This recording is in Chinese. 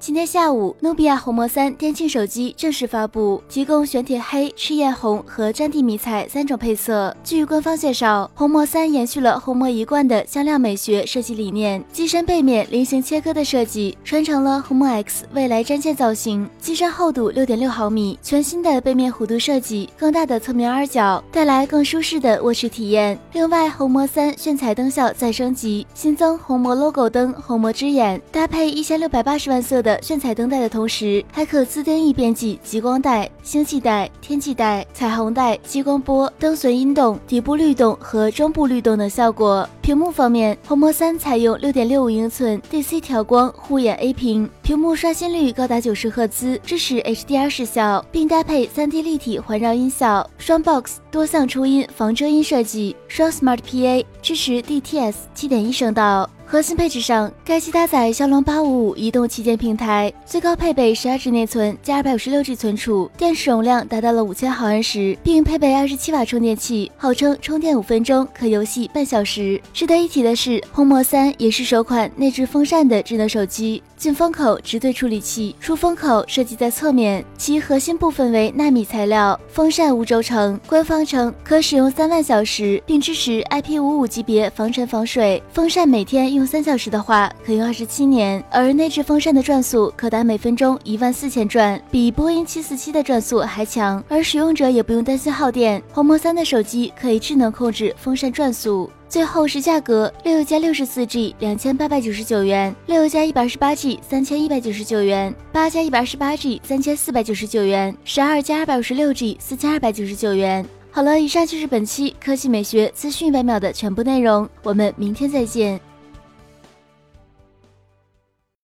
今天下午，努比亚红魔三电竞手机正式发布，提供玄铁黑、赤焰红和战地迷彩三种配色。据官方介绍，红魔三延续了红魔一贯的香亮美学设计理念，机身背面菱形切割的设计传承了红魔 X 未来战舰造型，机身厚度六点六毫米，全新的背面弧度设计，更大的侧面耳角带来更舒适的握持体验。另外，红魔三炫彩灯效再升级，新增红魔 logo 灯、红魔之眼，搭配一千六百八十万色的。的炫彩灯带的同时，还可自定义编辑极光带、星际带、天际带、彩虹带、激光波、灯随音动、底部律动和中部律动等效果。屏幕方面，红魔三采用六点六五英寸 DC 调光护眼 A 屏，屏幕刷新率高达九十赫兹，支持 HDR 视效，并搭配三 D 立体环绕音效，双 Box 多项出音防遮音设计，双 Smart PA 支持 DTS 七点一声道。核心配置上，该机搭载骁龙八五五移动旗舰平台，最高配备十二 G 内存加二百五十六 G 存储，电池容量达到了五千毫安时，并配备二十七瓦充电器，号称充电五分钟可游戏半小时。值得一提的是，红魔三也是首款内置风扇的智能手机。进风口直对处理器，出风口设计在侧面，其核心部分为纳米材料，风扇无轴承。官方称可使用三万小时，并支持 IP55 级别防尘防水。风扇每天用用三小时的话，可用二十七年。而内置风扇的转速可达每分钟一万四千转，比波音七四七的转速还强。而使用者也不用担心耗电，红魔三的手机可以智能控制风扇转速。最后是价格，六加六十四 G 两千八百九十九元，六加一百二十八 G 三千一百九十九元，八加一百二十八 G 三千四百九十九元，十二加二百五十六 G 四千二百九十九元。好了，以上就是本期科技美学资讯一百秒的全部内容，我们明天再见。